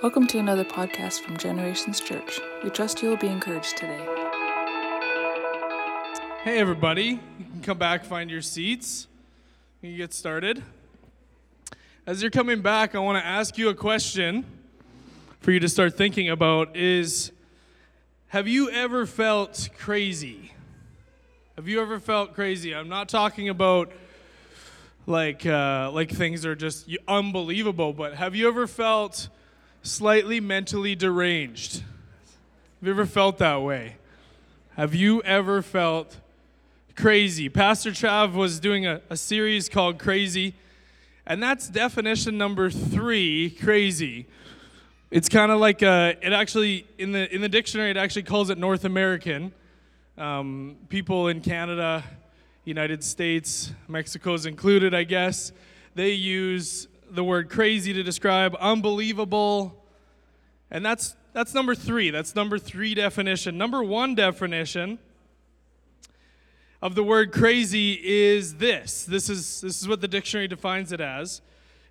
Welcome to another podcast from Generations Church. We trust you will be encouraged today. Hey, everybody. You can come back, find your seats. You get started. As you're coming back, I want to ask you a question for you to start thinking about is have you ever felt crazy? Have you ever felt crazy? I'm not talking about like uh, like things are just unbelievable, but have you ever felt slightly mentally deranged? Have you ever felt that way? Have you ever felt crazy? Pastor Trav was doing a, a series called Crazy, and that's definition number three crazy. It's kind of like a, it actually, in the, in the dictionary, it actually calls it North American. Um, people in Canada, United States, Mexico's included, I guess, they use the word crazy to describe unbelievable. And that's, that's number three. That's number three definition. Number one definition of the word crazy is this. This is, this is what the dictionary defines it as.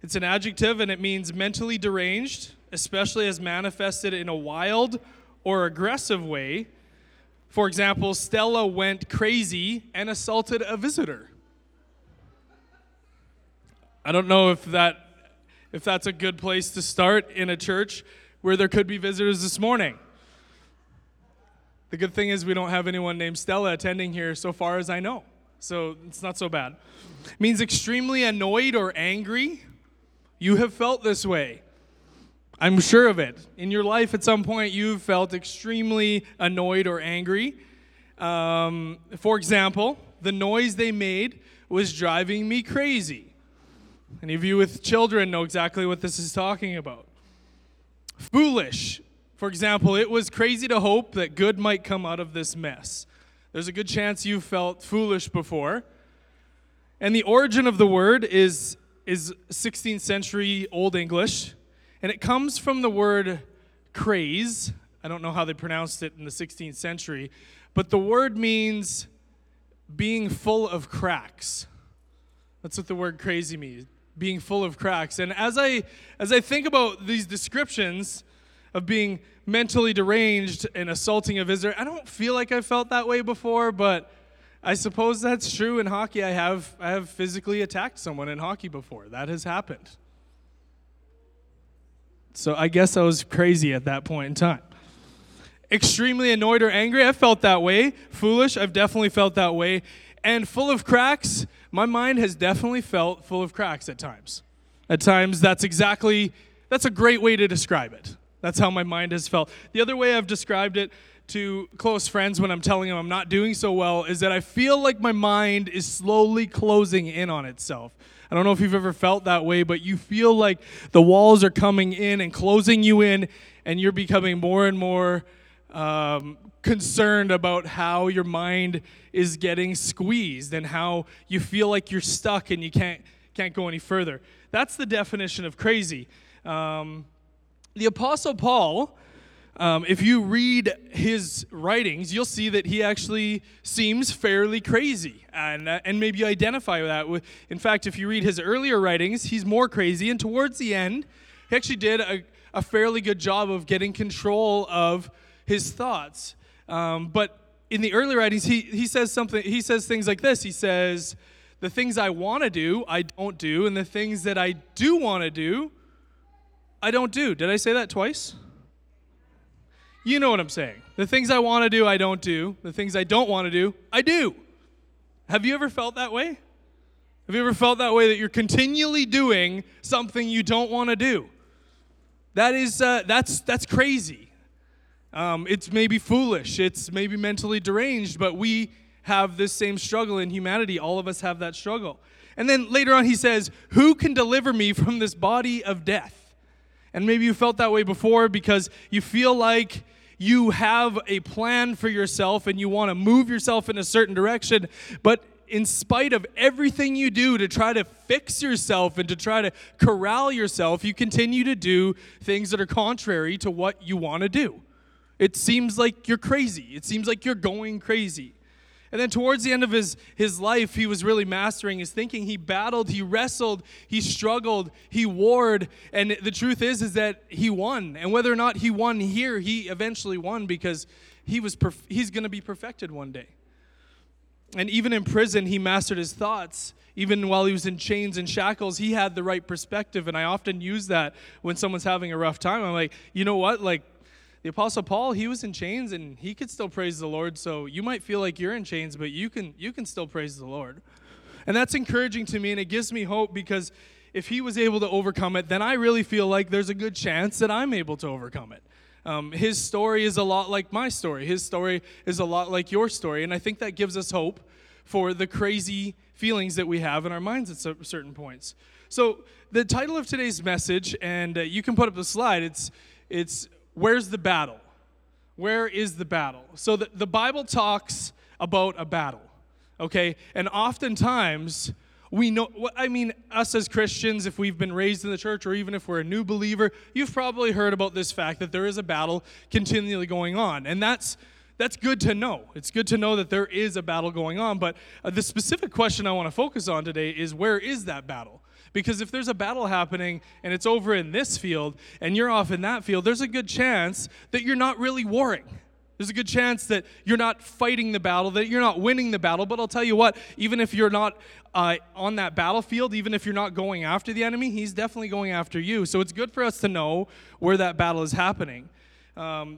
It's an adjective and it means mentally deranged, especially as manifested in a wild or aggressive way. For example, Stella went crazy and assaulted a visitor. I don't know if that if that's a good place to start in a church where there could be visitors this morning. The good thing is we don't have anyone named Stella attending here so far as I know. So it's not so bad. It means extremely annoyed or angry. You have felt this way. I'm sure of it. In your life, at some point, you've felt extremely annoyed or angry. Um, for example, the noise they made was driving me crazy. Any of you with children know exactly what this is talking about. Foolish. For example, it was crazy to hope that good might come out of this mess. There's a good chance you felt foolish before. And the origin of the word is, is 16th century Old English, and it comes from the word craze. I don't know how they pronounced it in the 16th century, but the word means being full of cracks. That's what the word crazy means being full of cracks. And as I as I think about these descriptions of being mentally deranged and assaulting a visitor, I don't feel like I felt that way before, but I suppose that's true in hockey. I have I have physically attacked someone in hockey before. That has happened. So I guess I was crazy at that point in time. Extremely annoyed or angry, I felt that way. Foolish, I've definitely felt that way. And full of cracks, my mind has definitely felt full of cracks at times. At times, that's exactly, that's a great way to describe it. That's how my mind has felt. The other way I've described it to close friends when I'm telling them I'm not doing so well is that I feel like my mind is slowly closing in on itself. I don't know if you've ever felt that way, but you feel like the walls are coming in and closing you in, and you're becoming more and more um, concerned about how your mind is getting squeezed and how you feel like you're stuck and you can't can't go any further. That's the definition of crazy. Um, the Apostle Paul, um, if you read his writings, you'll see that he actually seems fairly crazy, and uh, and maybe identify that with. In fact, if you read his earlier writings, he's more crazy, and towards the end, he actually did a, a fairly good job of getting control of his thoughts. Um, but in the early writings, he, he says something, he says things like this. He says, The things I want to do, I don't do, and the things that I do want to do, I don't do. Did I say that twice? You know what I'm saying. The things I want to do, I don't do. The things I don't want to do, I do. Have you ever felt that way? Have you ever felt that way that you're continually doing something you don't want to do? That is, uh, that's, that's crazy. Um, it's maybe foolish, it's maybe mentally deranged, but we have this same struggle in humanity. All of us have that struggle. And then later on, he says, Who can deliver me from this body of death? And maybe you felt that way before because you feel like you have a plan for yourself and you want to move yourself in a certain direction, but in spite of everything you do to try to fix yourself and to try to corral yourself, you continue to do things that are contrary to what you want to do. It seems like you're crazy. It seems like you're going crazy. And then towards the end of his, his life, he was really mastering his thinking. He battled, he wrestled, he struggled, he warred. And the truth is, is that he won. And whether or not he won here, he eventually won because he was perf- he's going to be perfected one day. And even in prison, he mastered his thoughts. Even while he was in chains and shackles, he had the right perspective. And I often use that when someone's having a rough time. I'm like, you know what? Like, the apostle paul he was in chains and he could still praise the lord. So you might feel like you're in chains but you can you can still praise the lord. And that's encouraging to me and it gives me hope because if he was able to overcome it then i really feel like there's a good chance that i'm able to overcome it. Um, his story is a lot like my story. His story is a lot like your story. And i think that gives us hope for the crazy feelings that we have in our minds at certain points. So the title of today's message and uh, you can put up the slide. It's it's where's the battle? Where is the battle? So the, the Bible talks about a battle, okay? And oftentimes, we know, I mean, us as Christians, if we've been raised in the church or even if we're a new believer, you've probably heard about this fact that there is a battle continually going on. And that's, that's good to know. It's good to know that there is a battle going on. But uh, the specific question I want to focus on today is where is that battle? Because if there's a battle happening and it's over in this field and you're off in that field, there's a good chance that you're not really warring. There's a good chance that you're not fighting the battle, that you're not winning the battle. But I'll tell you what, even if you're not uh, on that battlefield, even if you're not going after the enemy, he's definitely going after you. So it's good for us to know where that battle is happening. Um,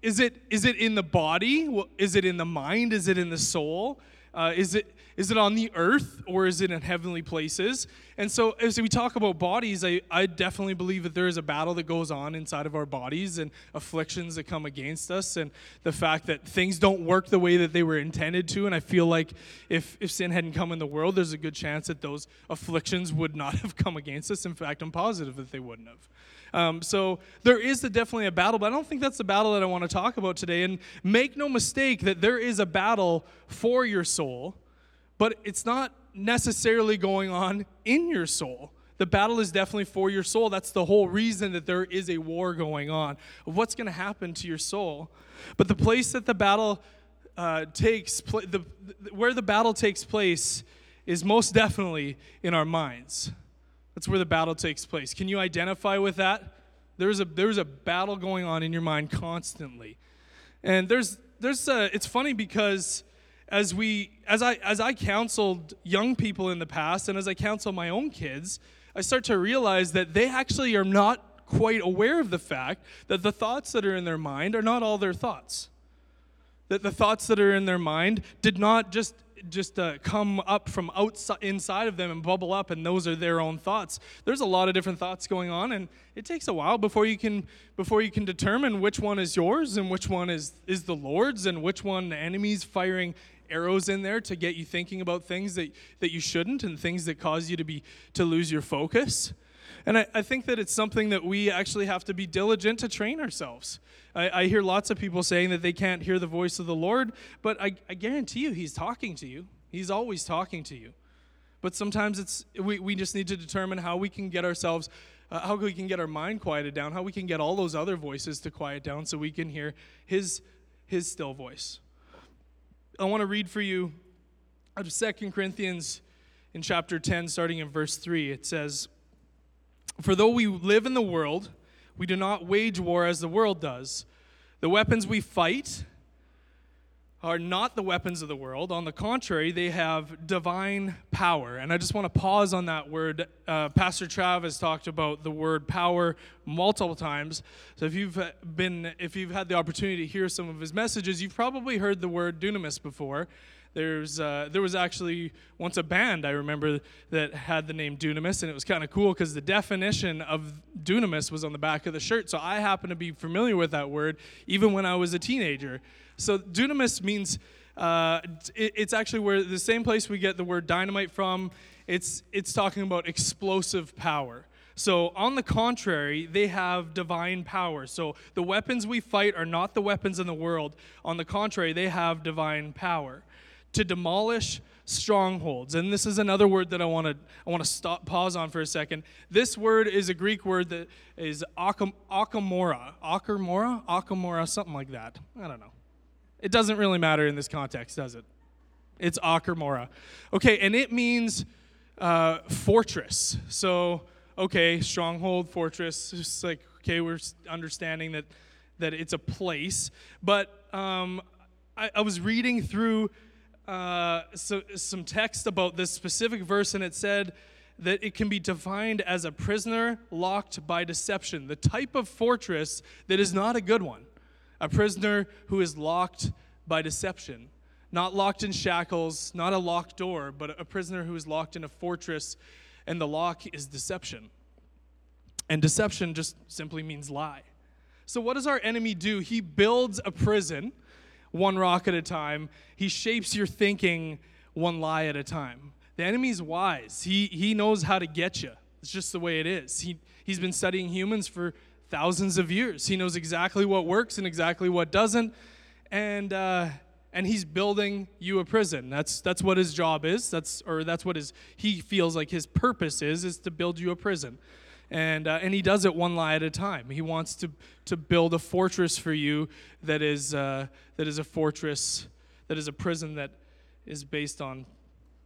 is it is it in the body? Is it in the mind? Is it in the soul? Uh, is it is it on the earth or is it in heavenly places? And so, as we talk about bodies, I, I definitely believe that there is a battle that goes on inside of our bodies and afflictions that come against us, and the fact that things don't work the way that they were intended to. And I feel like if, if sin hadn't come in the world, there's a good chance that those afflictions would not have come against us. In fact, I'm positive that they wouldn't have. Um, so there is a, definitely a battle, but I don't think that's the battle that I want to talk about today. And make no mistake that there is a battle for your soul but it's not necessarily going on in your soul. The battle is definitely for your soul. That's the whole reason that there is a war going on of what's going to happen to your soul. But the place that the battle uh, takes, pl- the, the, where the battle takes place, is most definitely in our minds. That's where the battle takes place. Can you identify with that? There's a there's a battle going on in your mind constantly, and there's there's a, it's funny because as we as I as I counseled young people in the past and as I counsel my own kids, I start to realize that they actually are not quite aware of the fact that the thoughts that are in their mind are not all their thoughts. That the thoughts that are in their mind did not just just uh, come up from outside inside of them and bubble up and those are their own thoughts there's a lot of different thoughts going on and it takes a while before you can before you can determine which one is yours and which one is is the lord's and which one the enemy's firing arrows in there to get you thinking about things that, that you shouldn't and things that cause you to be to lose your focus. And I, I think that it's something that we actually have to be diligent to train ourselves. I, I hear lots of people saying that they can't hear the voice of the Lord, but I, I guarantee you, He's talking to you. He's always talking to you. But sometimes it's we, we just need to determine how we can get ourselves, uh, how we can get our mind quieted down, how we can get all those other voices to quiet down so we can hear His His still voice. I want to read for you out of 2 Corinthians in chapter 10, starting in verse 3. It says, For though we live in the world, we do not wage war as the world does. The weapons we fight are not the weapons of the world. On the contrary, they have divine power. And I just want to pause on that word. Uh, Pastor Trav has talked about the word power multiple times. So if you've been, if you've had the opportunity to hear some of his messages, you've probably heard the word dunamis before. There's, uh, there was actually once a band I remember that had the name Dunamis, and it was kind of cool because the definition of Dunamis was on the back of the shirt. So I happen to be familiar with that word even when I was a teenager. So dunamis means uh, it, it's actually where the same place we get the word dynamite from. It's it's talking about explosive power. So, on the contrary, they have divine power. So, the weapons we fight are not the weapons in the world. On the contrary, they have divine power to demolish strongholds. And this is another word that I want to I want to stop pause on for a second. This word is a Greek word that is akamora, akamora, akamora, something like that. I don't know. It doesn't really matter in this context, does it? It's Akermora. Okay, and it means uh, fortress. So, okay, stronghold, fortress. It's like, okay, we're understanding that, that it's a place. But um, I, I, was reading through uh, so, some text about this specific verse, and it said that it can be defined as a prisoner locked by deception, the type of fortress that is not a good one. A prisoner who is locked by deception. Not locked in shackles, not a locked door, but a prisoner who is locked in a fortress, and the lock is deception. And deception just simply means lie. So, what does our enemy do? He builds a prison one rock at a time, he shapes your thinking one lie at a time. The enemy's wise, he, he knows how to get you. It's just the way it is. He, he's been studying humans for thousands of years. He knows exactly what works and exactly what doesn't. And, uh, and he's building you a prison. That's that's what his job is. That's or that's what his he feels like his purpose is is to build you a prison, and uh, and he does it one lie at a time. He wants to to build a fortress for you that is uh, that is a fortress that is a prison that is based on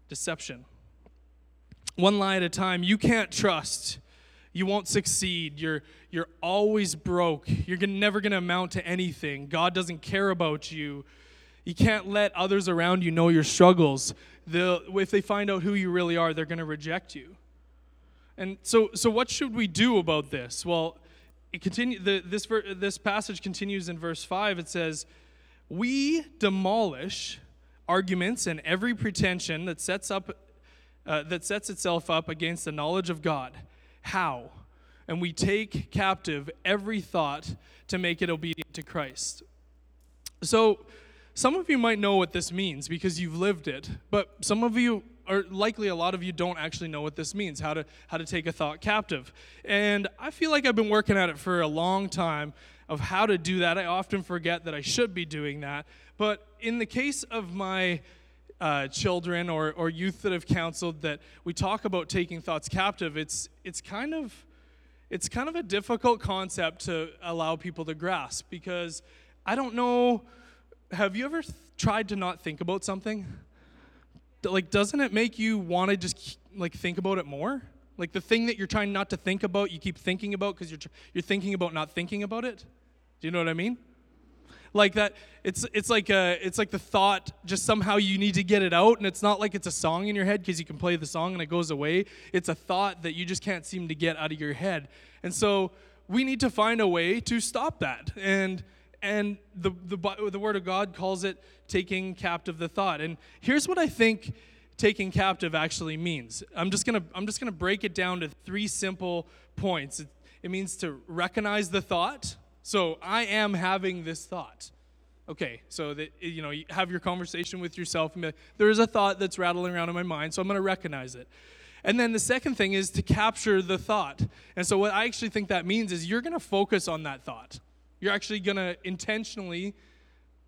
deception. One lie at a time. You can't trust. You won't succeed. You're you're always broke. You're never going to amount to anything. God doesn't care about you you can't let others around you know your struggles. They'll, if they find out who you really are, they're going to reject you. And so, so what should we do about this? Well, it continue, the, this, this passage continues in verse 5. It says, We demolish arguments and every pretension that sets, up, uh, that sets itself up against the knowledge of God. How? And we take captive every thought to make it obedient to Christ. So, some of you might know what this means because you've lived it, but some of you or likely a lot of you don't actually know what this means how to how to take a thought captive and i feel like i've been working at it for a long time of how to do that i often forget that i should be doing that but in the case of my uh, children or, or youth that have counseled that we talk about taking thoughts captive it's it's kind of it's kind of a difficult concept to allow people to grasp because i don't know have you ever th- tried to not think about something? Like, doesn't it make you want to just like think about it more? Like the thing that you're trying not to think about, you keep thinking about because you're tr- you're thinking about not thinking about it. Do you know what I mean? Like that, it's it's like a, it's like the thought just somehow you need to get it out, and it's not like it's a song in your head because you can play the song and it goes away. It's a thought that you just can't seem to get out of your head, and so we need to find a way to stop that. And and the, the, the Word of God calls it taking captive the thought. And here's what I think taking captive actually means. I'm just gonna I'm just gonna break it down to three simple points. It, it means to recognize the thought. So I am having this thought. Okay, so that you know, you have your conversation with yourself. And there is a thought that's rattling around in my mind, so I'm going to recognize it. And then the second thing is to capture the thought. And so what I actually think that means is you're going to focus on that thought. You're actually going to intentionally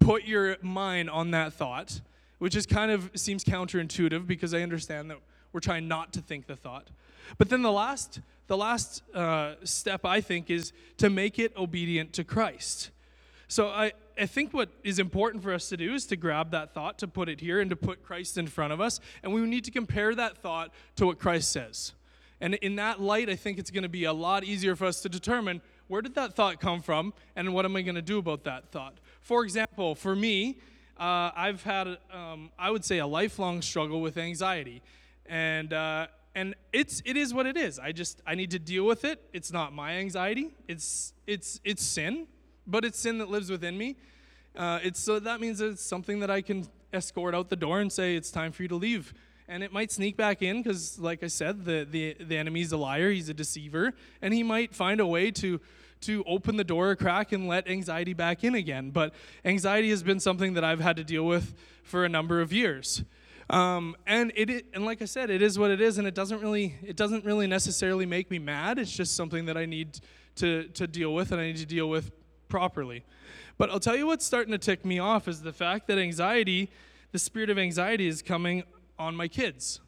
put your mind on that thought, which is kind of seems counterintuitive because I understand that we're trying not to think the thought. But then the last the last uh, step I think is to make it obedient to Christ. So I, I think what is important for us to do is to grab that thought, to put it here, and to put Christ in front of us. And we need to compare that thought to what Christ says. And in that light, I think it's going to be a lot easier for us to determine where did that thought come from and what am I going to do about that thought? For example, for me, uh, I've had, um, I would say, a lifelong struggle with anxiety. And, uh, and it's, it is what it is. I just, I need to deal with it. It's not my anxiety. It's, it's, it's sin, but it's sin that lives within me. Uh, it's, so that means it's something that I can escort out the door and say, it's time for you to leave and it might sneak back in because like i said the, the, the enemy's a liar he's a deceiver and he might find a way to to open the door a crack and let anxiety back in again but anxiety has been something that i've had to deal with for a number of years um, and it and like i said it is what it is and it doesn't really it doesn't really necessarily make me mad it's just something that i need to to deal with and i need to deal with properly but i'll tell you what's starting to tick me off is the fact that anxiety the spirit of anxiety is coming on my kids.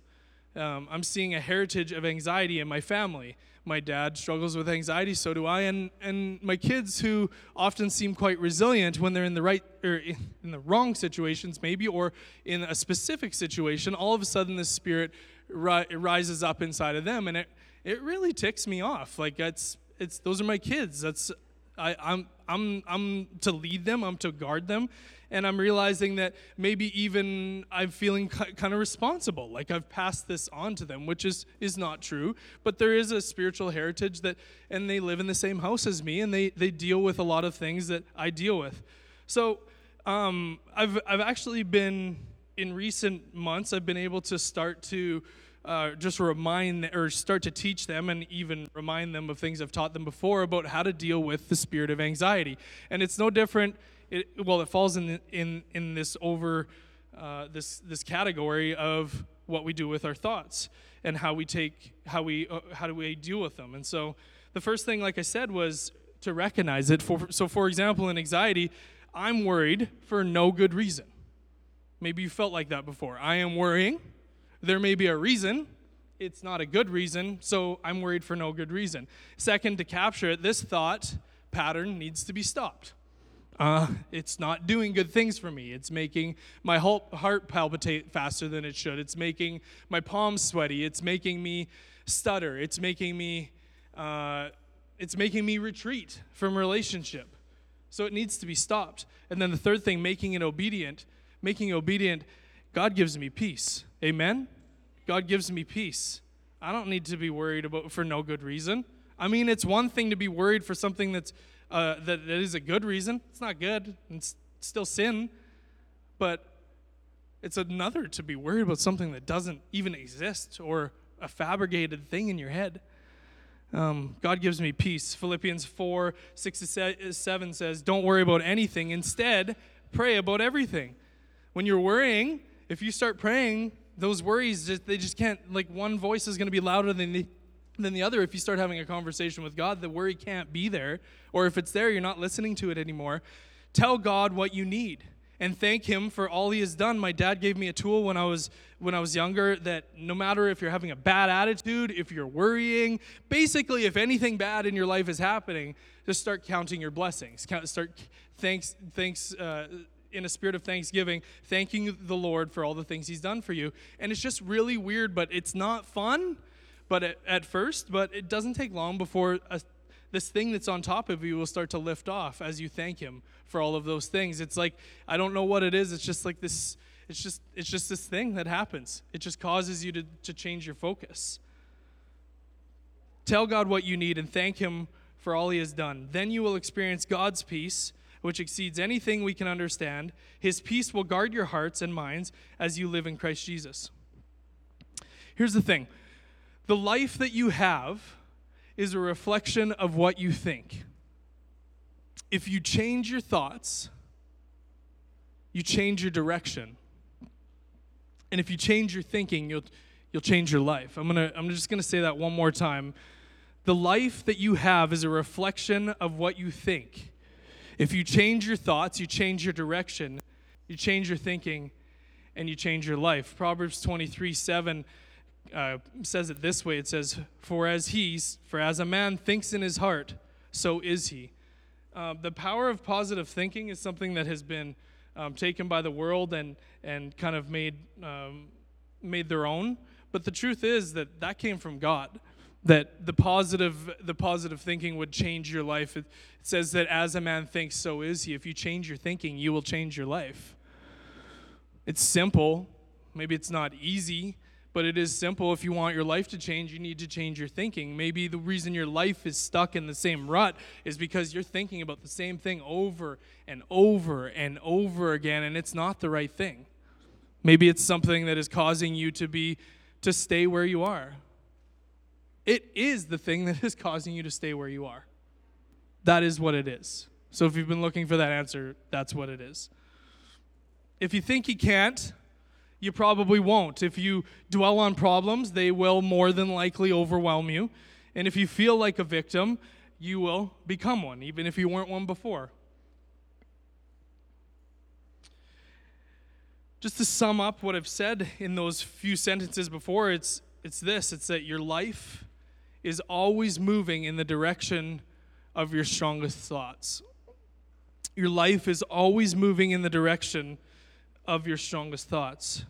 Um, I'm seeing a heritage of anxiety in my family. My dad struggles with anxiety, so do I, and and my kids who often seem quite resilient when they're in the right or in the wrong situations, maybe, or in a specific situation. All of a sudden, the spirit ri- rises up inside of them, and it it really ticks me off. Like it's it's those are my kids. That's I, I'm I'm I'm to lead them. I'm to guard them, and I'm realizing that maybe even I'm feeling kind of responsible, like I've passed this on to them, which is is not true. But there is a spiritual heritage that, and they live in the same house as me, and they they deal with a lot of things that I deal with. So um, I've I've actually been in recent months. I've been able to start to. Uh, just remind or start to teach them and even remind them of things I've taught them before about how to deal with the spirit of anxiety. And it's no different it, well, it falls in in in this over uh, this this category of what we do with our thoughts and how we take how we uh, how do we deal with them. And so, the first thing, like I said, was to recognize it. For, so, for example, in anxiety, I'm worried for no good reason. Maybe you felt like that before. I am worrying. There may be a reason. It's not a good reason, so I'm worried for no good reason. Second, to capture it, this thought pattern needs to be stopped uh, it's not doing good things for me. It's making my whole heart palpitate faster than it should. It's making my palms sweaty. It's making me stutter. It's making me, uh, it's making me retreat from relationship. So it needs to be stopped. And then the third thing, making it obedient. Making it obedient, God gives me peace. Amen? God gives me peace. I don't need to be worried about for no good reason. I mean, it's one thing to be worried for something that's uh, that, that is a good reason. It's not good, it's still sin, but it's another to be worried about something that doesn't even exist or a fabricated thing in your head. Um, God gives me peace. Philippians 4 6 to 7 says, Don't worry about anything. Instead, pray about everything. When you're worrying, if you start praying, those worries, just, they just can't, like, one voice is going to be louder than the, than the other, if you start having a conversation with God, the worry can't be there. Or if it's there, you're not listening to it anymore. Tell God what you need and thank him for all he has done. My dad gave me a tool when I was when I was younger that no matter if you're having a bad attitude, if you're worrying, basically if anything bad in your life is happening, just start counting your blessings. Count, start thanks thanks uh, in a spirit of thanksgiving, thanking the Lord for all the things he's done for you. And it's just really weird, but it's not fun but at, at first, but it doesn't take long before a, this thing that's on top of you will start to lift off as you thank him for all of those things. It's like I don't know what it is. It's just like this it's just it's just this thing that happens. It just causes you to, to change your focus. Tell God what you need and thank him for all he has done. Then you will experience God's peace, which exceeds anything we can understand. His peace will guard your hearts and minds as you live in Christ Jesus. Here's the thing the life that you have is a reflection of what you think. If you change your thoughts, you change your direction. And if you change your thinking, you'll, you'll change your life. I'm, gonna, I'm just going to say that one more time. The life that you have is a reflection of what you think. If you change your thoughts, you change your direction, you change your thinking, and you change your life. Proverbs 23 7 uh, says it this way. It says for as he's for as a man thinks in his heart so is he. Uh, the power of positive thinking is something that has been um, taken by the world and and kind of made um, made their own. But the truth is that that came from god that the positive the positive thinking would change your life. It, it says that as a man thinks so is he. If you change your thinking you will change your life. It's simple. Maybe it's not easy but it is simple. If you want your life to change, you need to change your thinking. Maybe the reason your life is stuck in the same rut is because you're thinking about the same thing over and over and over again, and it's not the right thing. Maybe it's something that is causing you to be to stay where you are. It is the thing that is causing you to stay where you are. That is what it is. So if you've been looking for that answer, that's what it is. If you think you can't, you probably won't. If you dwell on problems, they will more than likely overwhelm you. And if you feel like a victim, you will become one, even if you weren't one before. Just to sum up what I've said in those few sentences before, it's, it's this it's that your life is always moving in the direction of your strongest thoughts. Your life is always moving in the direction of your strongest thoughts.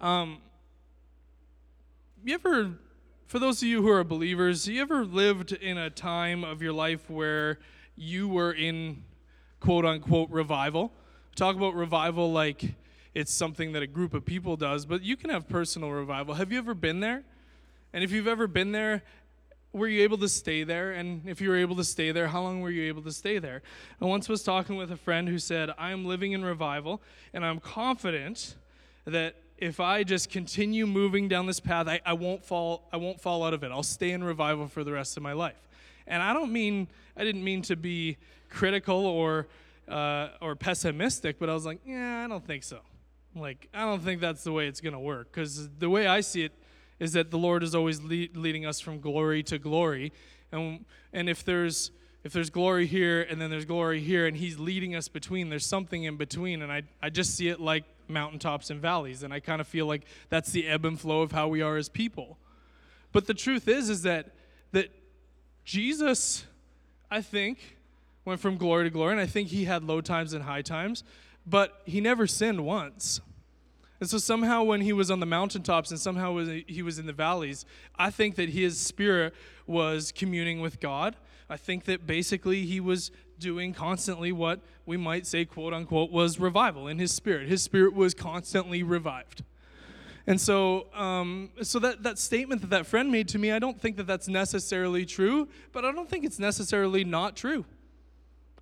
Um, you ever, for those of you who are believers, you ever lived in a time of your life where you were in quote unquote revival? Talk about revival like it's something that a group of people does, but you can have personal revival. Have you ever been there? And if you've ever been there, were you able to stay there? And if you were able to stay there, how long were you able to stay there? I once was talking with a friend who said, I am living in revival, and I'm confident that if I just continue moving down this path, I, I, won't fall, I won't fall out of it. I'll stay in revival for the rest of my life. And I don't mean, I didn't mean to be critical or, uh, or pessimistic, but I was like, yeah, I don't think so. Like, I don't think that's the way it's going to work. Because the way I see it is that the Lord is always lead, leading us from glory to glory. And, and if there's if there's glory here and then there's glory here and he's leading us between there's something in between and i, I just see it like mountaintops and valleys and i kind of feel like that's the ebb and flow of how we are as people but the truth is is that that jesus i think went from glory to glory and i think he had low times and high times but he never sinned once. And so somehow when he was on the mountaintops and somehow he was in the valleys, I think that his spirit was communing with God. I think that basically he was doing constantly what we might say, quote unquote, was revival in his spirit. His spirit was constantly revived. And so, um, so that, that statement that that friend made to me, I don't think that that's necessarily true, but I don't think it's necessarily not true.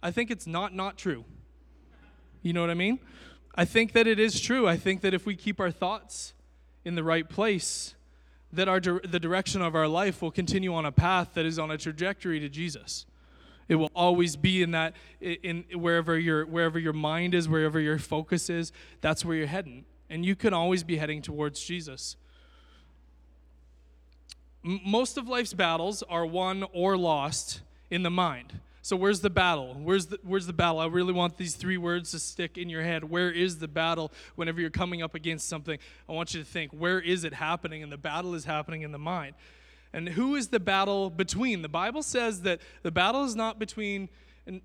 I think it's not not true. You know what I mean? I think that it is true. I think that if we keep our thoughts in the right place, that our the direction of our life will continue on a path that is on a trajectory to Jesus. It will always be in that in, wherever your wherever your mind is, wherever your focus is, that's where you're heading. And you can always be heading towards Jesus. Most of life's battles are won or lost in the mind. So where's the battle? Where's the where's the battle? I really want these three words to stick in your head. Where is the battle whenever you're coming up against something? I want you to think, where is it happening? And the battle is happening in the mind. And who is the battle between? The Bible says that the battle is not between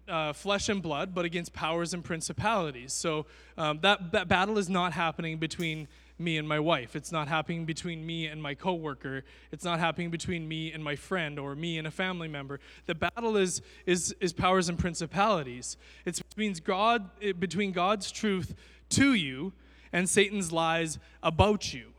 uh, flesh and blood, but against powers and principalities. So um, that, that battle is not happening between me and my wife. It's not happening between me and my coworker. It's not happening between me and my friend or me and a family member. The battle is is is powers and principalities. It's between God between God's truth to you and Satan's lies about you.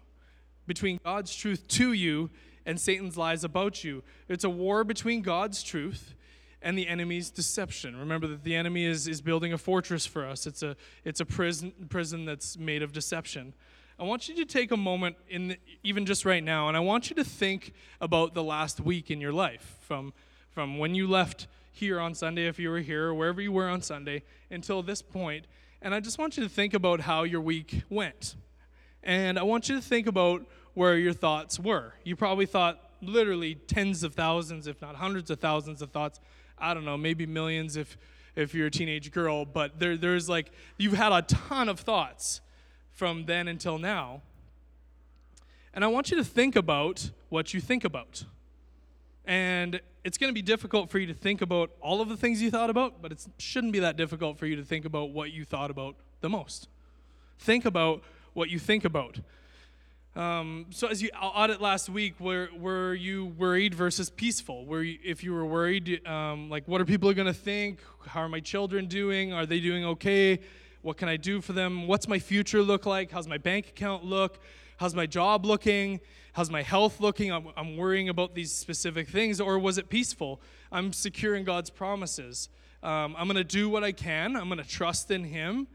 Between God's truth to you and Satan's lies about you. It's a war between God's truth and the enemy's deception. Remember that the enemy is, is building a fortress for us. It's a, it's a prison, prison that's made of deception. I want you to take a moment, in the, even just right now, and I want you to think about the last week in your life from, from when you left here on Sunday, if you were here, or wherever you were on Sunday, until this point. And I just want you to think about how your week went. And I want you to think about where your thoughts were. You probably thought literally tens of thousands, if not hundreds of thousands of thoughts. I don't know, maybe millions if, if you're a teenage girl, but there, there's like, you've had a ton of thoughts from then until now. And I want you to think about what you think about. And it's going to be difficult for you to think about all of the things you thought about, but it shouldn't be that difficult for you to think about what you thought about the most. Think about what you think about. Um, so, as you audit last week, were, were you worried versus peaceful? Were you, if you were worried, um, like, what are people going to think? How are my children doing? Are they doing okay? What can I do for them? What's my future look like? How's my bank account look? How's my job looking? How's my health looking? I'm, I'm worrying about these specific things. Or was it peaceful? I'm secure in God's promises. Um, I'm going to do what I can. I'm going to trust in Him.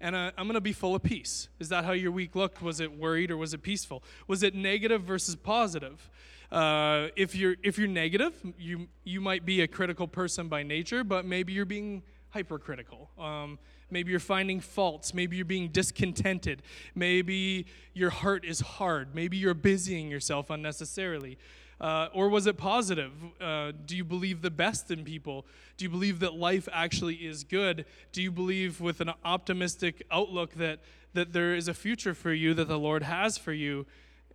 And uh, I'm going to be full of peace. Is that how your week looked? Was it worried or was it peaceful? Was it negative versus positive? Uh, if you're if you're negative, you you might be a critical person by nature, but maybe you're being hypercritical. Um, maybe you're finding faults. Maybe you're being discontented. Maybe your heart is hard. Maybe you're busying yourself unnecessarily. Uh, or was it positive? Uh, do you believe the best in people? Do you believe that life actually is good? Do you believe with an optimistic outlook that, that there is a future for you, that the Lord has for you,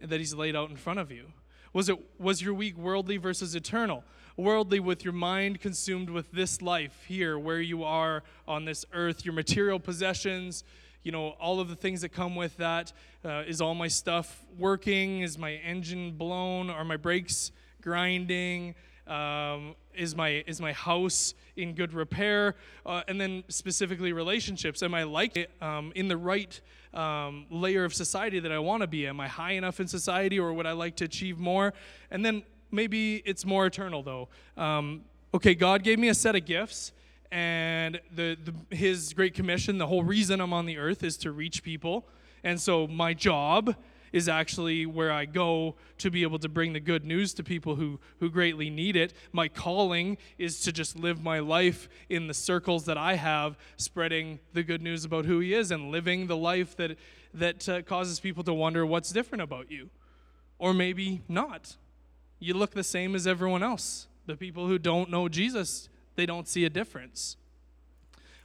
that He's laid out in front of you? Was it was your week worldly versus eternal? Worldly with your mind consumed with this life here where you are on this earth, your material possessions, you know, all of the things that come with that. Uh, is all my stuff working? Is my engine blown? Are my brakes grinding? Um, is my is my house in good repair? Uh, and then specifically relationships. Am I like it um, in the right um, layer of society that I want to be? Am I high enough in society, or would I like to achieve more? And then maybe it's more eternal though. Um, okay, God gave me a set of gifts and the, the, his great commission the whole reason i'm on the earth is to reach people. And so my job is actually where i go to be able to bring the good news to people who, who greatly need it. My calling is to just live my life in the circles that i have spreading the good news about who he is and living the life that that uh, causes people to wonder what's different about you. Or maybe not you look the same as everyone else the people who don't know jesus they don't see a difference.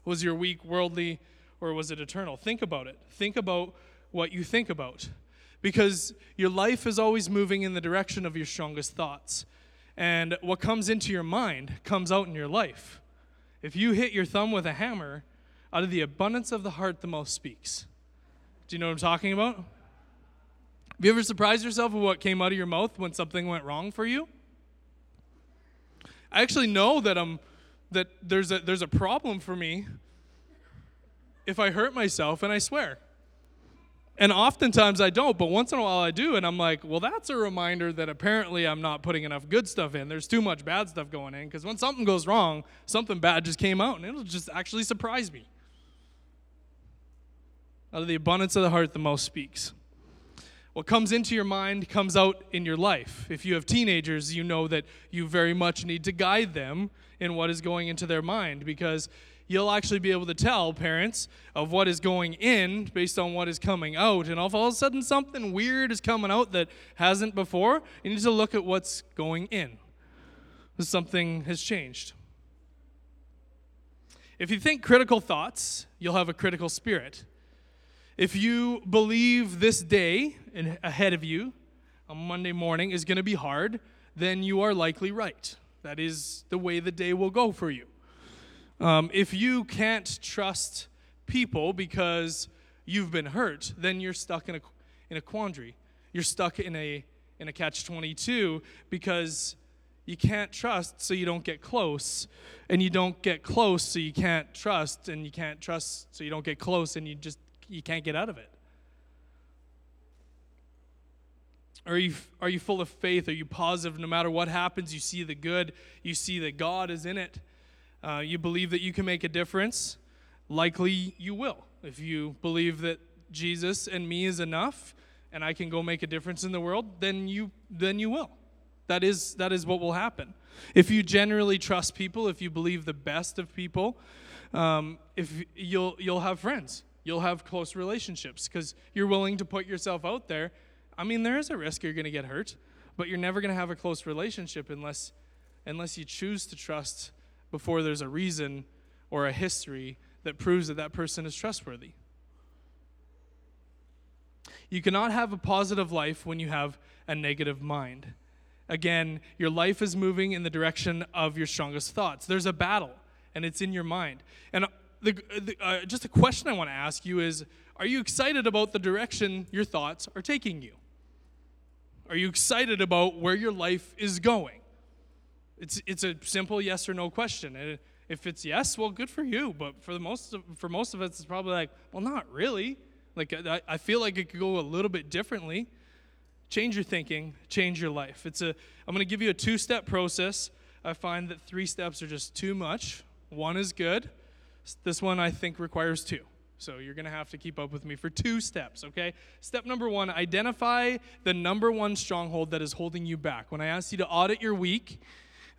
Was your week worldly or was it eternal? Think about it. Think about what you think about. Because your life is always moving in the direction of your strongest thoughts. And what comes into your mind comes out in your life. If you hit your thumb with a hammer, out of the abundance of the heart, the mouth speaks. Do you know what I'm talking about? Have you ever surprised yourself with what came out of your mouth when something went wrong for you? I actually know that I'm that there's a, there's a problem for me if I hurt myself and I swear. And oftentimes I don't, but once in a while I do, and I'm like, well, that's a reminder that apparently I'm not putting enough good stuff in. There's too much bad stuff going in, because when something goes wrong, something bad just came out, and it'll just actually surprise me. Out of the abundance of the heart, the mouth speaks. What comes into your mind comes out in your life. If you have teenagers, you know that you very much need to guide them in what is going into their mind because you'll actually be able to tell parents of what is going in based on what is coming out. And if all of a sudden something weird is coming out that hasn't before, you need to look at what's going in. Something has changed. If you think critical thoughts, you'll have a critical spirit. If you believe this day ahead of you on Monday morning is going to be hard, then you are likely right. That is the way the day will go for you. Um, if you can't trust people because you've been hurt, then you're stuck in a, in a quandary. You're stuck in a, in a catch 22 because you can't trust, so you don't get close. And you don't get close, so you can't trust. And you can't trust, so you don't get close, and you just you can't get out of it? Are you, are you full of faith? Are you positive no matter what happens? You see the good, you see that God is in it. Uh, you believe that you can make a difference? Likely you will. If you believe that Jesus and me is enough and I can go make a difference in the world, then you, then you will. That is, that is what will happen. If you generally trust people, if you believe the best of people, um, if you'll, you'll have friends you'll have close relationships because you're willing to put yourself out there. I mean, there is a risk you're going to get hurt, but you're never going to have a close relationship unless unless you choose to trust before there's a reason or a history that proves that that person is trustworthy. You cannot have a positive life when you have a negative mind. Again, your life is moving in the direction of your strongest thoughts. There's a battle, and it's in your mind. And the, uh, just a question I want to ask you is Are you excited about the direction your thoughts are taking you? Are you excited about where your life is going? It's, it's a simple yes or no question. And if it's yes, well, good for you. But for, the most of, for most of us, it's probably like, well, not really. Like, I, I feel like it could go a little bit differently. Change your thinking, change your life. It's a, I'm going to give you a two step process. I find that three steps are just too much. One is good, this one I think requires two. So you're going to have to keep up with me for two steps, okay? Step number one identify the number one stronghold that is holding you back. When I ask you to audit your week,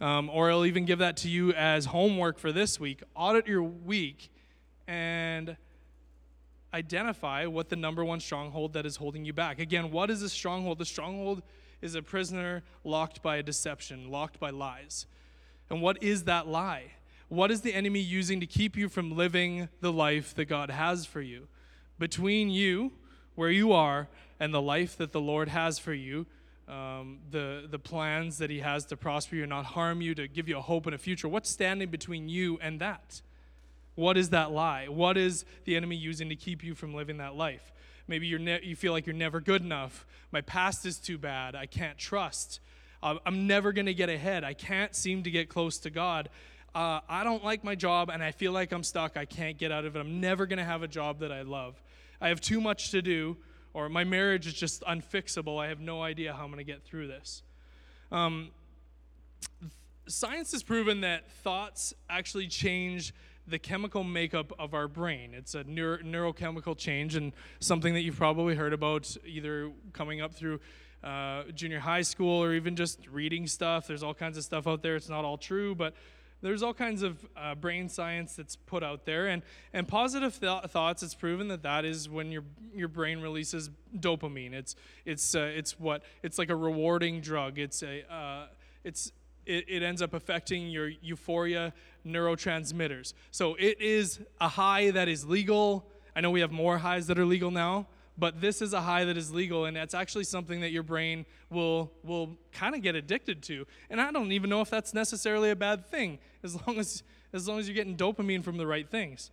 um, or I'll even give that to you as homework for this week, audit your week and identify what the number one stronghold that is holding you back. Again, what is a stronghold? The stronghold is a prisoner locked by a deception, locked by lies. And what is that lie? What is the enemy using to keep you from living the life that God has for you? Between you, where you are, and the life that the Lord has for you, um, the, the plans that He has to prosper you and not harm you, to give you a hope and a future. What's standing between you and that? What is that lie? What is the enemy using to keep you from living that life? Maybe you're ne- you feel like you're never good enough. My past is too bad. I can't trust. I'm never going to get ahead. I can't seem to get close to God. Uh, I don't like my job and I feel like I'm stuck. I can't get out of it. I'm never going to have a job that I love. I have too much to do, or my marriage is just unfixable. I have no idea how I'm going to get through this. Um, science has proven that thoughts actually change the chemical makeup of our brain. It's a neuro- neurochemical change, and something that you've probably heard about either coming up through uh, junior high school or even just reading stuff. There's all kinds of stuff out there. It's not all true, but there's all kinds of uh, brain science that's put out there. And, and positive th- thoughts, it's proven that that is when your, your brain releases dopamine. It's, it's, uh, it's what? It's like a rewarding drug. It's a, uh, it's, it, it ends up affecting your euphoria neurotransmitters. So it is a high that is legal. I know we have more highs that are legal now, but this is a high that is legal and it's actually something that your brain will will kind of get addicted to. And I don't even know if that's necessarily a bad thing as long as as long as you're getting dopamine from the right things.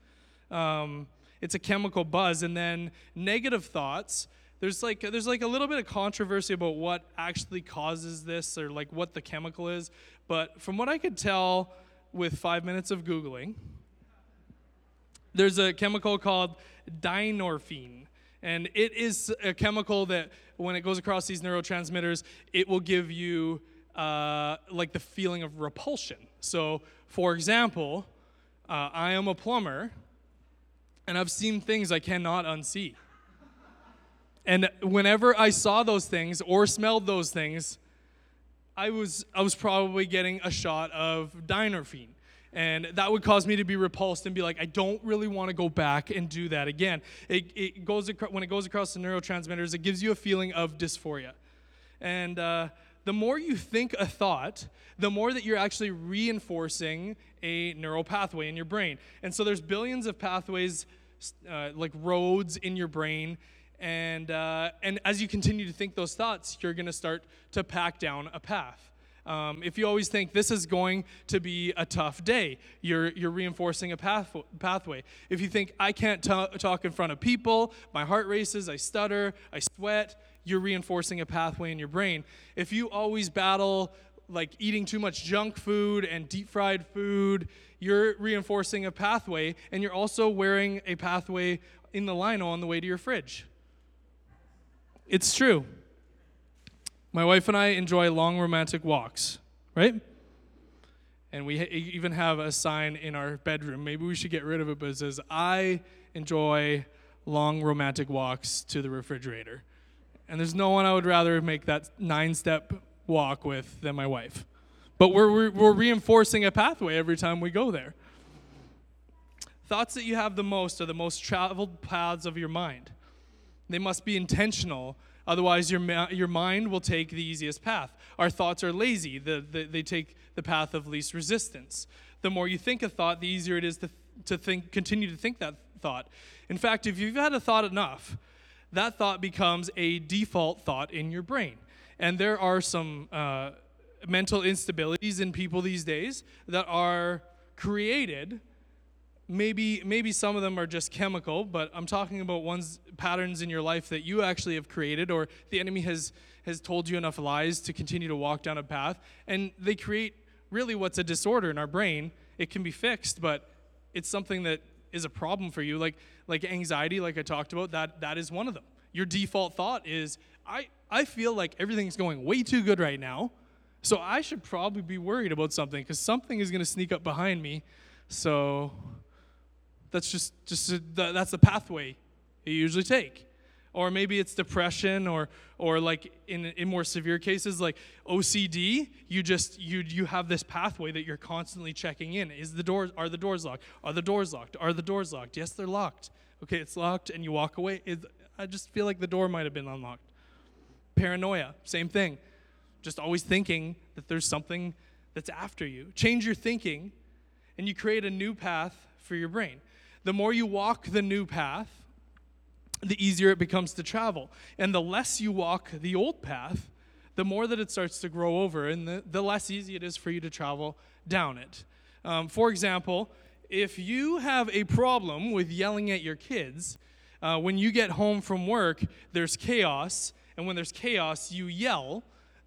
Um, it's a chemical buzz and then negative thoughts there's like there's like a little bit of controversy about what actually causes this or like what the chemical is but from what i could tell with five minutes of Googling. There's a chemical called dynorphin, and it is a chemical that when it goes across these neurotransmitters, it will give you uh, like the feeling of repulsion. So, for example, uh, I am a plumber, and I've seen things I cannot unsee. And whenever I saw those things or smelled those things, I was I was probably getting a shot of dynorphin. And that would cause me to be repulsed and be like, I don't really want to go back and do that again. It, it goes when it goes across the neurotransmitters, it gives you a feeling of dysphoria. And uh, the more you think a thought, the more that you're actually reinforcing a neural pathway in your brain. And so there's billions of pathways, uh, like roads in your brain and, uh, and as you continue to think those thoughts, you're going to start to pack down a path. Um, if you always think this is going to be a tough day, you're, you're reinforcing a path, pathway. If you think, I can't t- talk in front of people, my heart races, I stutter, I sweat, you're reinforcing a pathway in your brain. If you always battle like eating too much junk food and deep fried food, you're reinforcing a pathway, and you're also wearing a pathway in the lino on the way to your fridge. It's true. My wife and I enjoy long romantic walks, right? And we even have a sign in our bedroom. Maybe we should get rid of it, but it says, I enjoy long romantic walks to the refrigerator. And there's no one I would rather make that nine step walk with than my wife. But we're, we're reinforcing a pathway every time we go there. Thoughts that you have the most are the most traveled paths of your mind. They must be intentional. Otherwise, your, ma- your mind will take the easiest path. Our thoughts are lazy, the, the, they take the path of least resistance. The more you think a thought, the easier it is to, to think, continue to think that thought. In fact, if you've had a thought enough, that thought becomes a default thought in your brain. And there are some uh, mental instabilities in people these days that are created maybe maybe some of them are just chemical but i'm talking about ones patterns in your life that you actually have created or the enemy has has told you enough lies to continue to walk down a path. And they create really what's a disorder in our brain. It can be fixed but it's something that is a problem for you. Like like anxiety like i talked about that that is one of them. Your default thought is i i feel like everything's going way too good right now so i should probably be worried about something because something is going to sneak up behind me. So that's just just a, that's the pathway you usually take. Or maybe it's depression, or or like in in more severe cases like OCD. You just you you have this pathway that you're constantly checking in. Is the doors are the doors locked? Are the doors locked? Are the doors locked? Yes, they're locked. Okay, it's locked, and you walk away. I just feel like the door might have been unlocked. Paranoia, same thing. Just always thinking that there's something that's after you. Change your thinking, and you create a new path for your brain the more you walk the new path, the easier it becomes to travel. And the less you walk the old path, the more that it starts to grow over and the, the less easy it is for you to travel down it. Um, for example, if you have a problem with yelling at your kids, uh, when you get home from work, there's chaos, and when there's chaos, you yell.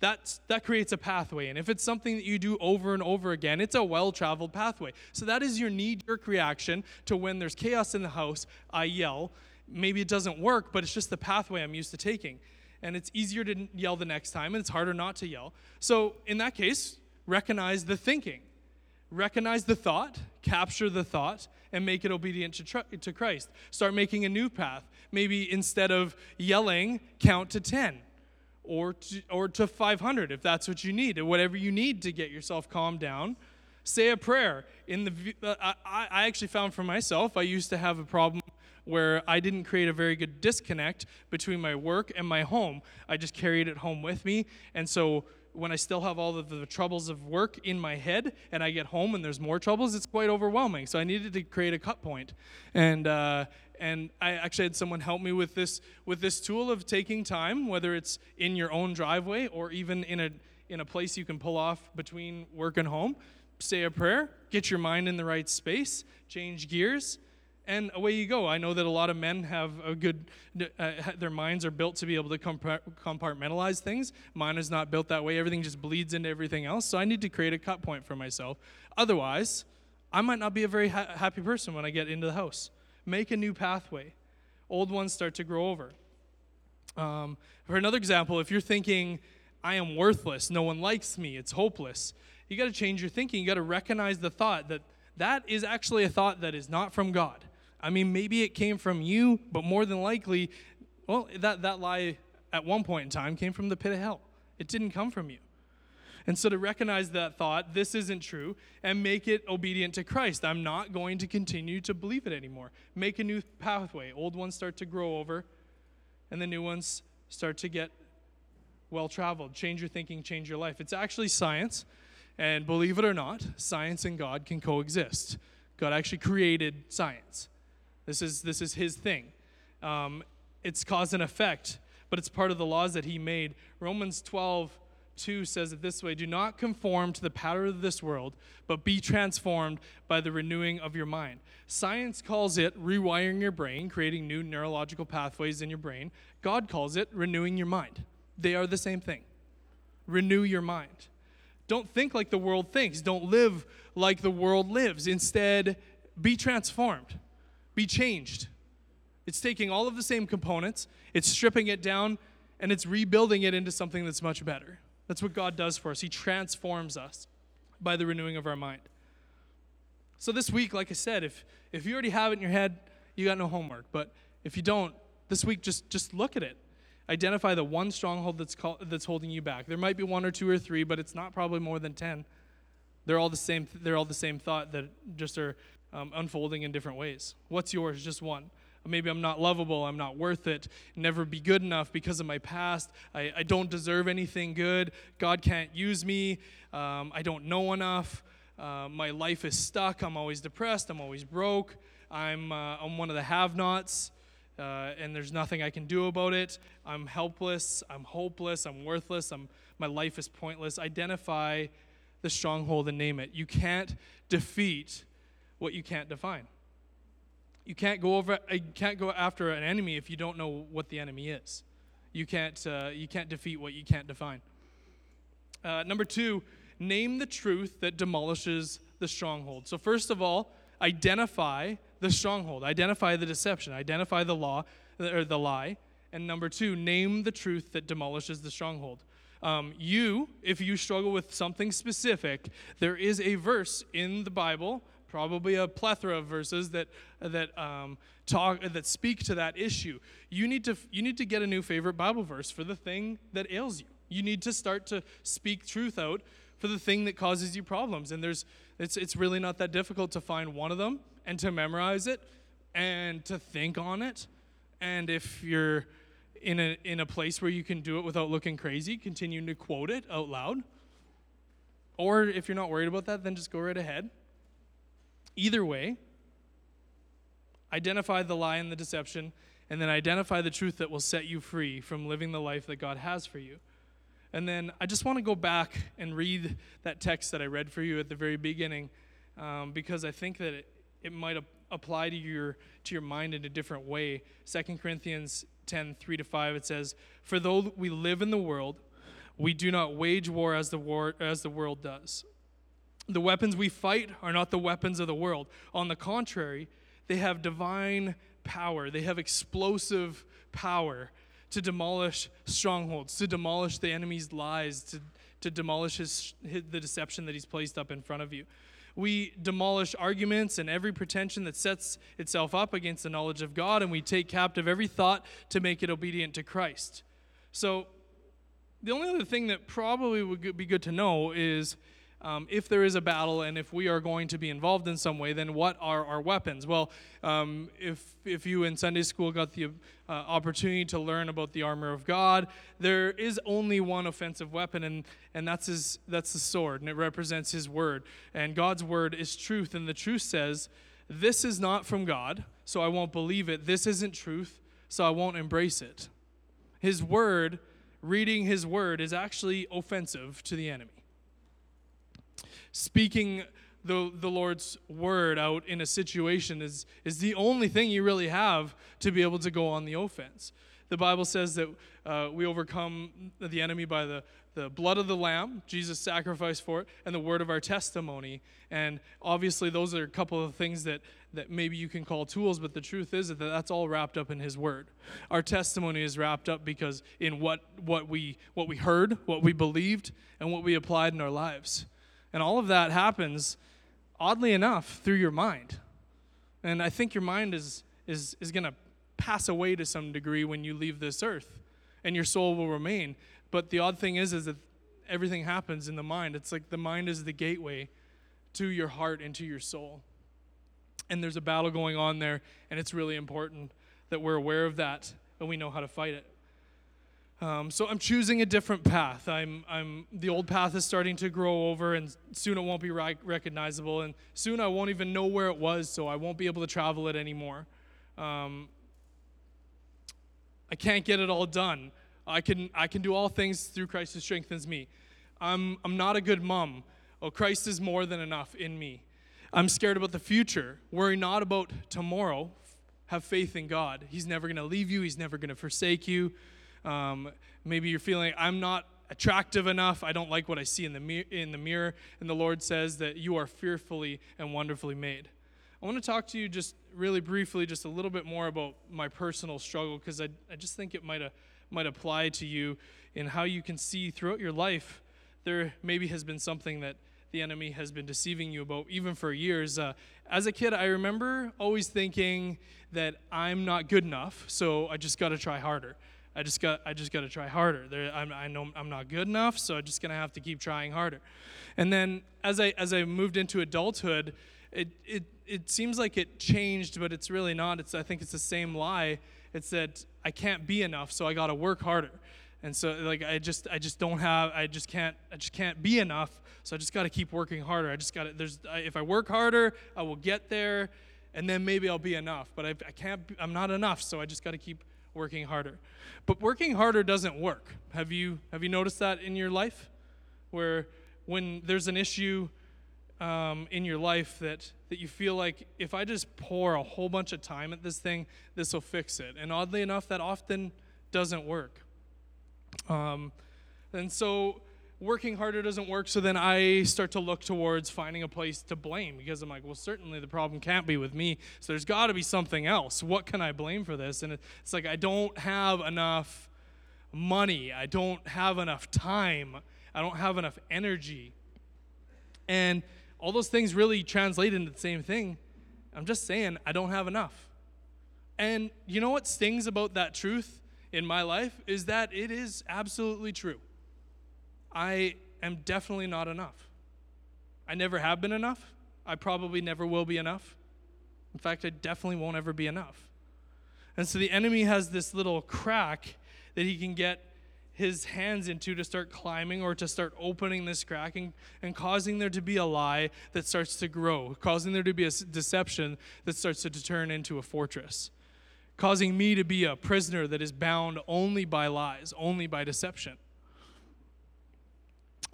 That's, that creates a pathway. And if it's something that you do over and over again, it's a well traveled pathway. So that is your knee jerk reaction to when there's chaos in the house, I yell. Maybe it doesn't work, but it's just the pathway I'm used to taking. And it's easier to yell the next time, and it's harder not to yell. So in that case, recognize the thinking recognize the thought, capture the thought, and make it obedient to, tr- to Christ. Start making a new path. Maybe instead of yelling, count to 10 or to, or to 500 if that's what you need, whatever you need to get yourself calmed down. Say a prayer. In the, uh, I, I actually found for myself, I used to have a problem where I didn't create a very good disconnect between my work and my home. I just carried it home with me. And so when I still have all of the troubles of work in my head and I get home and there's more troubles, it's quite overwhelming. So I needed to create a cut point. And, uh, and I actually had someone help me with this, with this tool of taking time, whether it's in your own driveway or even in a, in a place you can pull off between work and home. Say a prayer, get your mind in the right space, change gears, and away you go. I know that a lot of men have a good, uh, their minds are built to be able to compartmentalize things. Mine is not built that way. Everything just bleeds into everything else. So I need to create a cut point for myself. Otherwise, I might not be a very ha- happy person when I get into the house. Make a new pathway. Old ones start to grow over. Um, for another example, if you're thinking, I am worthless, no one likes me, it's hopeless, you got to change your thinking. You got to recognize the thought that that is actually a thought that is not from God. I mean, maybe it came from you, but more than likely, well, that, that lie at one point in time came from the pit of hell. It didn't come from you. And so to recognize that thought, this isn't true, and make it obedient to Christ. I'm not going to continue to believe it anymore. Make a new pathway. Old ones start to grow over, and the new ones start to get well traveled. Change your thinking, change your life. It's actually science, and believe it or not, science and God can coexist. God actually created science. This is, this is his thing. Um, it's cause and effect, but it's part of the laws that he made. Romans 12, 2 says it this way Do not conform to the pattern of this world, but be transformed by the renewing of your mind. Science calls it rewiring your brain, creating new neurological pathways in your brain. God calls it renewing your mind. They are the same thing. Renew your mind. Don't think like the world thinks. Don't live like the world lives. Instead, be transformed be changed. It's taking all of the same components, it's stripping it down, and it's rebuilding it into something that's much better. That's what God does for us. He transforms us by the renewing of our mind. So this week, like I said, if if you already have it in your head, you got no homework. But if you don't, this week just just look at it. Identify the one stronghold that's call, that's holding you back. There might be one or two or three, but it's not probably more than ten. They're all the same. They're all the same thought that just are um, unfolding in different ways. What's yours? Just one. Maybe I'm not lovable. I'm not worth it. Never be good enough because of my past. I, I don't deserve anything good. God can't use me. Um, I don't know enough. Uh, my life is stuck. I'm always depressed. I'm always broke. I'm, uh, I'm one of the have nots. Uh, and there's nothing I can do about it. I'm helpless. I'm hopeless. I'm worthless. I'm, my life is pointless. Identify the stronghold and name it. You can't defeat what you can't define. You can't go over. You can't go after an enemy if you don't know what the enemy is. You can't. Uh, you can't defeat what you can't define. Uh, number two, name the truth that demolishes the stronghold. So first of all, identify the stronghold. Identify the deception. Identify the law or the lie. And number two, name the truth that demolishes the stronghold. Um, you, if you struggle with something specific, there is a verse in the Bible probably a plethora of verses that that um, talk that speak to that issue. You need to you need to get a new favorite Bible verse for the thing that ails you. You need to start to speak truth out for the thing that causes you problems. And there's it's it's really not that difficult to find one of them and to memorize it and to think on it. And if you're in a in a place where you can do it without looking crazy, continue to quote it out loud. Or if you're not worried about that, then just go right ahead. Either way, identify the lie and the deception, and then identify the truth that will set you free from living the life that God has for you. And then I just want to go back and read that text that I read for you at the very beginning um, because I think that it, it might ap- apply to your, to your mind in a different way. 2 Corinthians 10 3 to 5, it says, For though we live in the world, we do not wage war as the, war, as the world does. The weapons we fight are not the weapons of the world. On the contrary, they have divine power, they have explosive power to demolish strongholds, to demolish the enemy's lies, to, to demolish his, his, the deception that he's placed up in front of you. We demolish arguments and every pretension that sets itself up against the knowledge of God, and we take captive every thought to make it obedient to Christ. So, the only other thing that probably would be good to know is um, if there is a battle and if we are going to be involved in some way, then what are our weapons? Well, um, if, if you in Sunday school got the uh, opportunity to learn about the armor of God, there is only one offensive weapon, and, and that's, his, that's the sword, and it represents His word. And God's word is truth, and the truth says, This is not from God, so I won't believe it. This isn't truth, so I won't embrace it. His word, reading His word, is actually offensive to the enemy speaking the, the Lord's word out in a situation is, is the only thing you really have to be able to go on the offense. The Bible says that uh, we overcome the enemy by the, the blood of the Lamb, Jesus sacrificed for it, and the word of our testimony. And obviously, those are a couple of things that, that maybe you can call tools, but the truth is that that's all wrapped up in His word. Our testimony is wrapped up because in what, what, we, what we heard, what we believed, and what we applied in our lives. And all of that happens, oddly enough, through your mind. And I think your mind is, is, is going to pass away to some degree when you leave this earth, and your soul will remain. But the odd thing is, is that everything happens in the mind. It's like the mind is the gateway to your heart and to your soul. And there's a battle going on there, and it's really important that we're aware of that and we know how to fight it. Um, so I'm choosing a different path. I'm, I'm, the old path is starting to grow over, and soon it won't be re- recognizable, and soon I won't even know where it was, so I won't be able to travel it anymore. Um, I can't get it all done. I can, I can do all things through Christ who strengthens me. I'm, I'm not a good mom. Oh, Christ is more than enough in me. I'm scared about the future. Worry not about tomorrow. Have faith in God. He's never going to leave you, He's never going to forsake you. Um, maybe you're feeling, I'm not attractive enough. I don't like what I see in the, in the mirror. And the Lord says that you are fearfully and wonderfully made. I want to talk to you just really briefly, just a little bit more about my personal struggle, because I, I just think it might, uh, might apply to you in how you can see throughout your life there maybe has been something that the enemy has been deceiving you about, even for years. Uh, as a kid, I remember always thinking that I'm not good enough, so I just got to try harder. I just got I just got to try harder. There, I know I'm not good enough, so I'm just gonna have to keep trying harder. And then as I as I moved into adulthood, it it it seems like it changed, but it's really not. It's I think it's the same lie. It's that I can't be enough, so I got to work harder. And so like I just I just don't have I just can't I just can't be enough. So I just got to keep working harder. I just got to there's if I work harder, I will get there and then maybe I'll be enough. But I, I can't I'm not enough, so I just got to keep working harder. But working harder doesn't work. Have you have you noticed that in your life, where when there's an issue um, in your life that that you feel like if I just pour a whole bunch of time at this thing, this will fix it. And oddly enough, that often doesn't work. Um, and so working harder doesn't work, so then I start to look towards finding a place to blame because I'm like, well, certainly the problem can't be with me, so there's got to be something else. What can I blame for this? And it's like, I don't have enough money, I don't have enough time, I don't have enough energy. And all those things really translate into the same thing. I'm just saying, I don't have enough. And you know what stings about that truth in my life is that it is absolutely true. I am definitely not enough. I never have been enough. I probably never will be enough. In fact, I definitely won't ever be enough. And so the enemy has this little crack that he can get his hands into to start climbing or to start opening this crack and, and causing there to be a lie that starts to grow, causing there to be a deception that starts to turn into a fortress, causing me to be a prisoner that is bound only by lies, only by deception.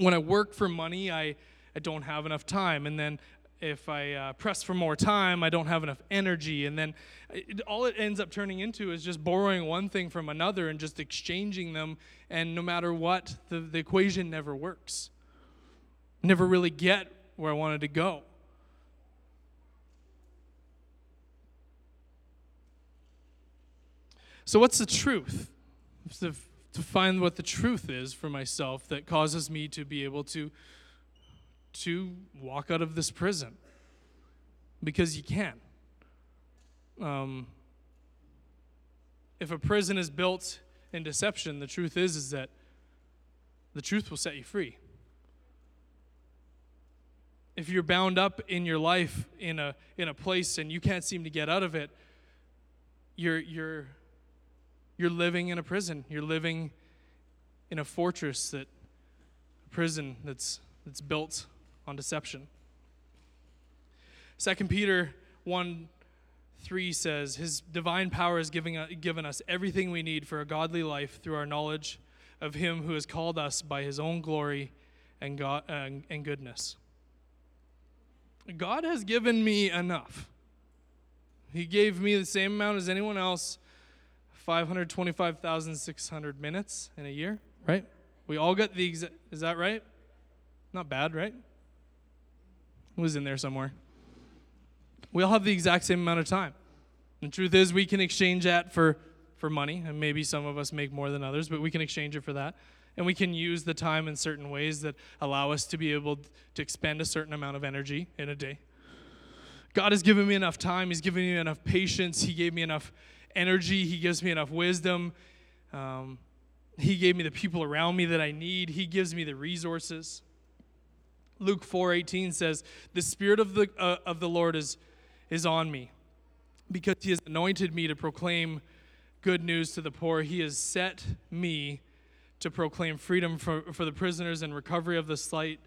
When I work for money, I, I don't have enough time. And then if I uh, press for more time, I don't have enough energy. And then it, all it ends up turning into is just borrowing one thing from another and just exchanging them. And no matter what, the, the equation never works. Never really get where I wanted to go. So, what's the truth? To, to find what the truth is for myself that causes me to be able to to walk out of this prison because you can. Um, if a prison is built in deception, the truth is is that the truth will set you free. If you're bound up in your life in a in a place and you can't seem to get out of it, you're you're you're living in a prison. You're living in a fortress that a prison that's that's built on deception. 2 Peter 1 3 says, His divine power has given, given us everything we need for a godly life through our knowledge of Him who has called us by His own glory and, God, and goodness. God has given me enough. He gave me the same amount as anyone else 525,600 minutes in a year, right? We all got the exact, is that right? Not bad, right? It was in there somewhere. We all have the exact same amount of time. The truth is, we can exchange that for, for money, and maybe some of us make more than others, but we can exchange it for that. And we can use the time in certain ways that allow us to be able to expend a certain amount of energy in a day. God has given me enough time. He's given me enough patience. He gave me enough energy. He gives me enough wisdom. Um, he gave me the people around me that I need. He gives me the resources. Luke 4:18 says, "The spirit of the uh, of the Lord is is on me, because he has anointed me to proclaim good news to the poor. He has set me to proclaim freedom for, for the prisoners and recovery of the sight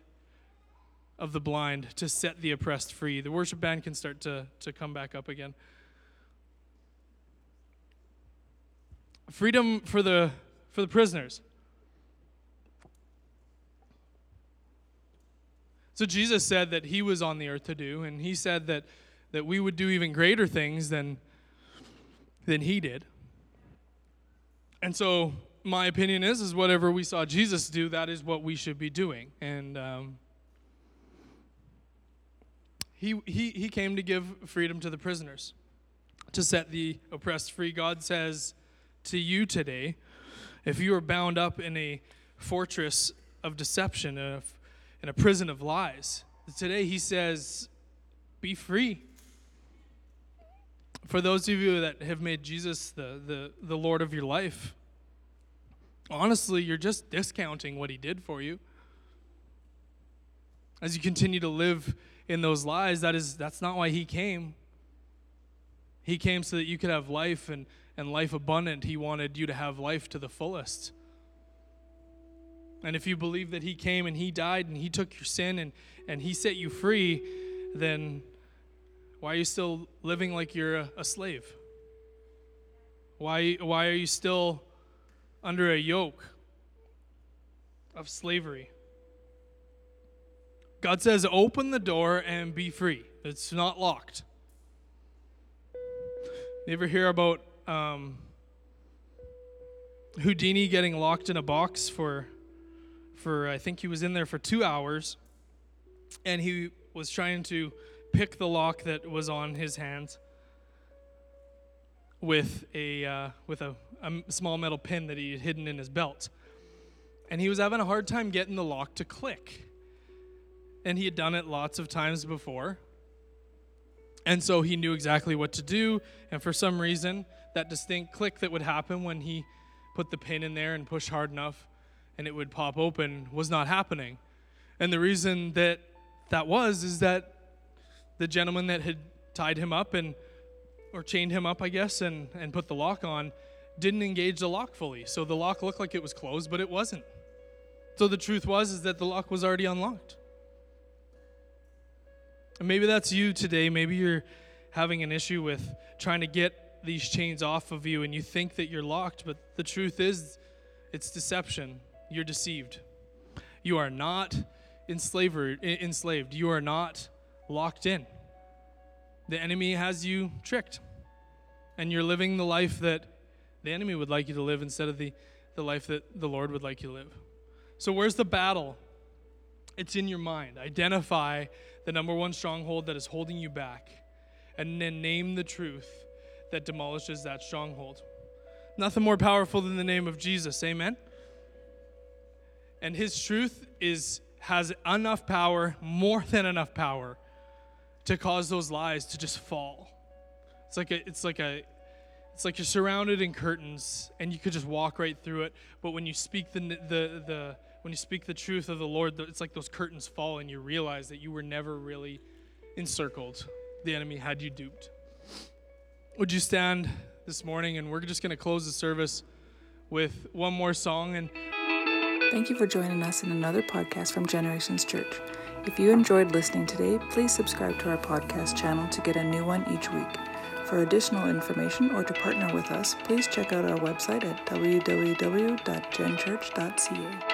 of the blind, to set the oppressed free." The worship band can start to to come back up again. Freedom for the for the prisoners. So Jesus said that he was on the earth to do, and he said that, that we would do even greater things than, than he did. And so my opinion is, is whatever we saw Jesus do, that is what we should be doing. And um, he, he, he came to give freedom to the prisoners, to set the oppressed free. God says to you today, if you are bound up in a fortress of deception, in a prison of lies. Today he says, be free. For those of you that have made Jesus the, the, the Lord of your life, honestly, you're just discounting what he did for you. As you continue to live in those lies, that is that's not why he came. He came so that you could have life and, and life abundant. He wanted you to have life to the fullest. And if you believe that He came and He died and He took your sin and, and He set you free, then why are you still living like you're a, a slave? Why, why are you still under a yoke of slavery? God says, open the door and be free. It's not locked. You ever hear about um, Houdini getting locked in a box for for I think he was in there for two hours, and he was trying to pick the lock that was on his hands with a uh, with a, a small metal pin that he had hidden in his belt, and he was having a hard time getting the lock to click. And he had done it lots of times before. And so he knew exactly what to do. And for some reason, that distinct click that would happen when he put the pin in there and pushed hard enough and it would pop open was not happening. And the reason that that was is that the gentleman that had tied him up and or chained him up, I guess, and, and put the lock on, didn't engage the lock fully. So the lock looked like it was closed, but it wasn't. So the truth was is that the lock was already unlocked. And maybe that's you today. Maybe you're having an issue with trying to these chains off of you and you think that you're locked, but the truth is it's deception you're deceived. You are not enslaver, enslaved. You are not locked in. The enemy has you tricked. And you're living the life that the enemy would like you to live instead of the, the life that the Lord would like you to live. So, where's the battle? It's in your mind. Identify the number one stronghold that is holding you back, and then name the truth that demolishes that stronghold. Nothing more powerful than the name of Jesus. Amen. And his truth is has enough power, more than enough power, to cause those lies to just fall. It's like a, it's like a, it's like you're surrounded in curtains and you could just walk right through it. But when you speak the the the when you speak the truth of the Lord, it's like those curtains fall and you realize that you were never really encircled. The enemy had you duped. Would you stand this morning and we're just going to close the service with one more song and Thank you for joining us in another podcast from Generations Church. If you enjoyed listening today, please subscribe to our podcast channel to get a new one each week. For additional information or to partner with us, please check out our website at www.genchurch.ca.